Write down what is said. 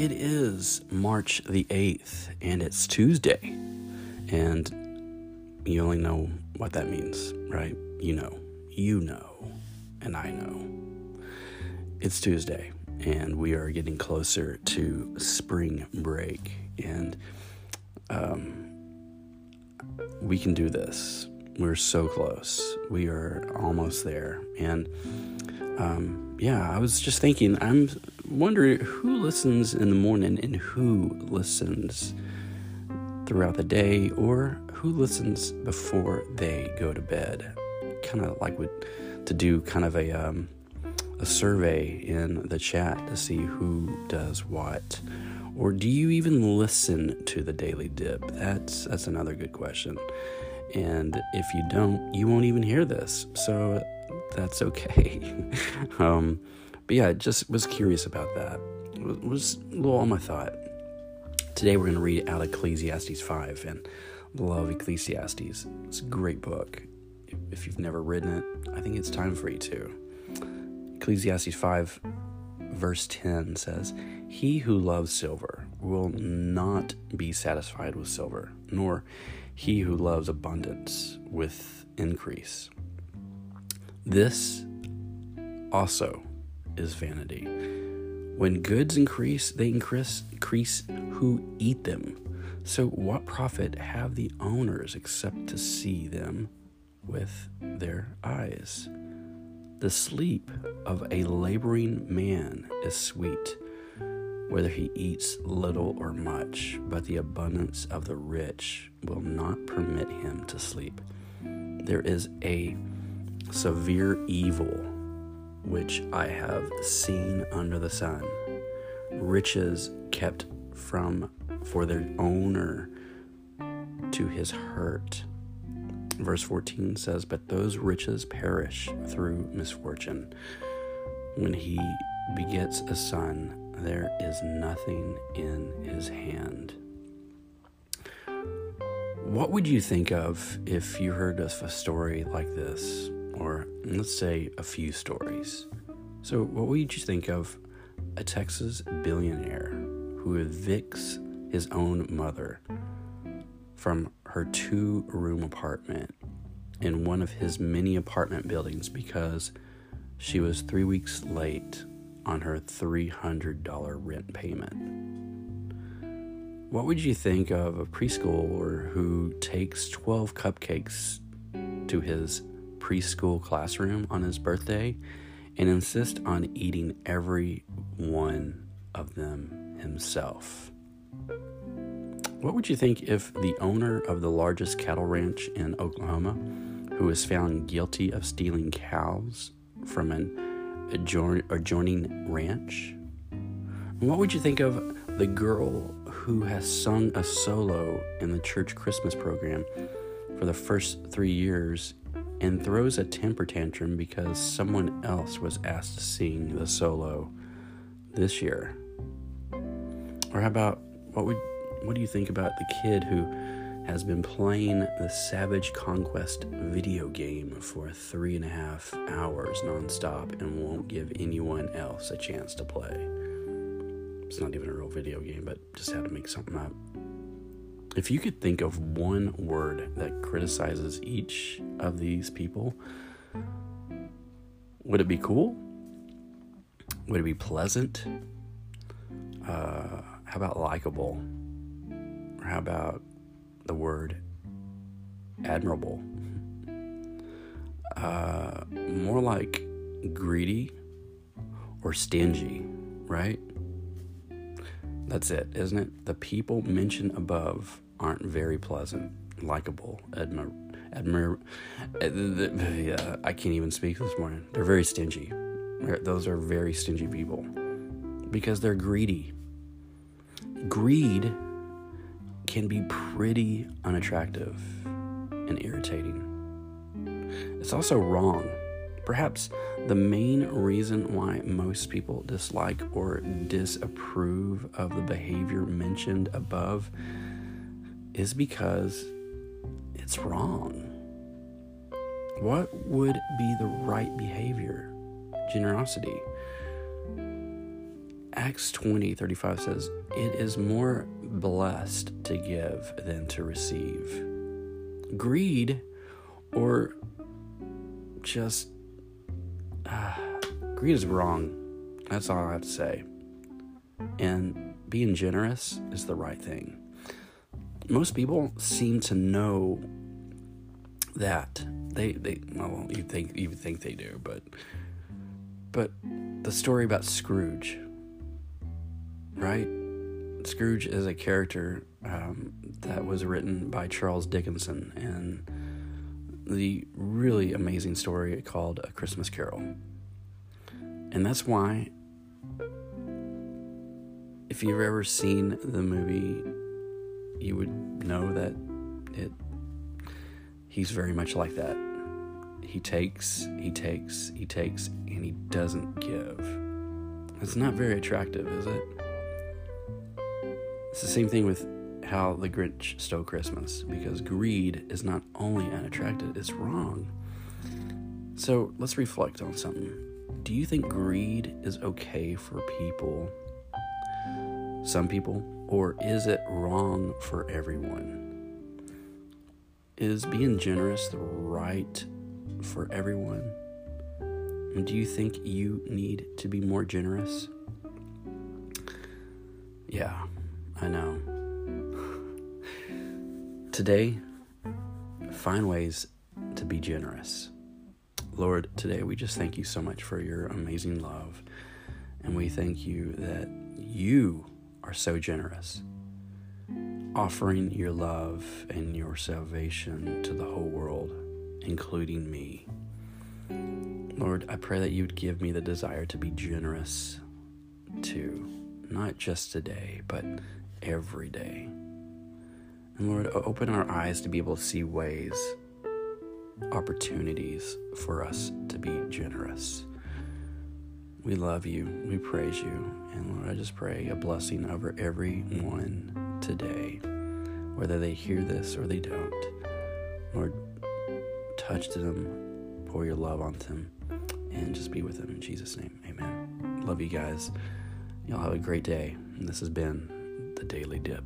it is March the 8th, and it's Tuesday. And you only know what that means, right? You know. You know. And I know. It's Tuesday, and we are getting closer to spring break. And um, we can do this. We're so close. We are almost there. And um, yeah, I was just thinking, I'm wondering who listens in the morning and who listens throughout the day or who listens before they go to bed. Kind of like with, to do kind of a, um, a survey in the chat to see who does what. Or do you even listen to the Daily Dip? That's that's another good question. And if you don't, you won't even hear this. So that's okay. um, but yeah, just was curious about that. It was a little on my thought. Today we're going to read out Ecclesiastes 5 and love Ecclesiastes. It's a great book. If you've never read it, I think it's time for you to. Ecclesiastes 5, verse 10 says, He who loves silver will not be satisfied with silver, nor he who loves abundance with increase. This also is vanity. When goods increase, they increase, increase who eat them. So, what profit have the owners except to see them with their eyes? The sleep of a laboring man is sweet, whether he eats little or much, but the abundance of the rich will not permit him to sleep. There is a severe evil which I have seen under the sun, riches kept from for their owner to his hurt. Verse 14 says, But those riches perish through misfortune. When he begets a son, there is nothing in his hand. What would you think of if you heard a story like this? Or let's say a few stories. So, what would you think of a Texas billionaire who evicts his own mother from her two room apartment in one of his many apartment buildings because she was three weeks late on her $300 rent payment? What would you think of a preschooler who takes 12 cupcakes to his preschool classroom on his birthday and insist on eating every one of them himself. What would you think if the owner of the largest cattle ranch in Oklahoma, who was found guilty of stealing cows from an adjoining ranch? what would you think of the girl who has sung a solo in the church Christmas program for the first three years and throws a temper tantrum because someone else was asked to sing the solo this year. Or how about what would what do you think about the kid who has been playing the Savage Conquest video game for three and a half hours nonstop and won't give anyone else a chance to play? It's not even a real video game, but just had to make something up. If you could think of one word that criticizes each of these people, would it be cool? Would it be pleasant? Uh, how about likable? Or how about the word admirable? Uh, more like greedy or stingy, right? That's it, isn't it? The people mentioned above aren't very pleasant, likable, admir, admir. Eh, yeah, I can't even speak this morning. They're very stingy. Those are very stingy people because they're greedy. Greed can be pretty unattractive and irritating. It's also wrong Perhaps the main reason why most people dislike or disapprove of the behavior mentioned above is because it's wrong. What would be the right behavior? Generosity. Acts 20 35 says, It is more blessed to give than to receive. Greed or just greed is wrong. That's all I have to say. And being generous is the right thing. Most people seem to know that they they well you think you think they do, but but the story about Scrooge, right? Scrooge is a character um, that was written by Charles Dickinson, and the really amazing story called A Christmas Carol. And that's why, if you've ever seen the movie, you would know that it he's very much like that. He takes, he takes, he takes, and he doesn't give. It's not very attractive, is it? It's the same thing with how the Grinch stole Christmas, because greed is not only unattractive, it's wrong. So let's reflect on something. Do you think greed is okay for people, some people, or is it wrong for everyone? Is being generous the right for everyone? And do you think you need to be more generous? Yeah, I know. Today, find ways to be generous. Lord, today we just thank you so much for your amazing love. And we thank you that you are so generous offering your love and your salvation to the whole world, including me. Lord, I pray that you would give me the desire to be generous too, not just today, but every day. And Lord, open our eyes to be able to see ways, opportunities for us to be generous. We love you. We praise you. And Lord, I just pray a blessing over everyone today, whether they hear this or they don't. Lord, touch them, pour your love on them, and just be with them in Jesus' name. Amen. Love you guys. Y'all have a great day. And this has been the Daily Dip.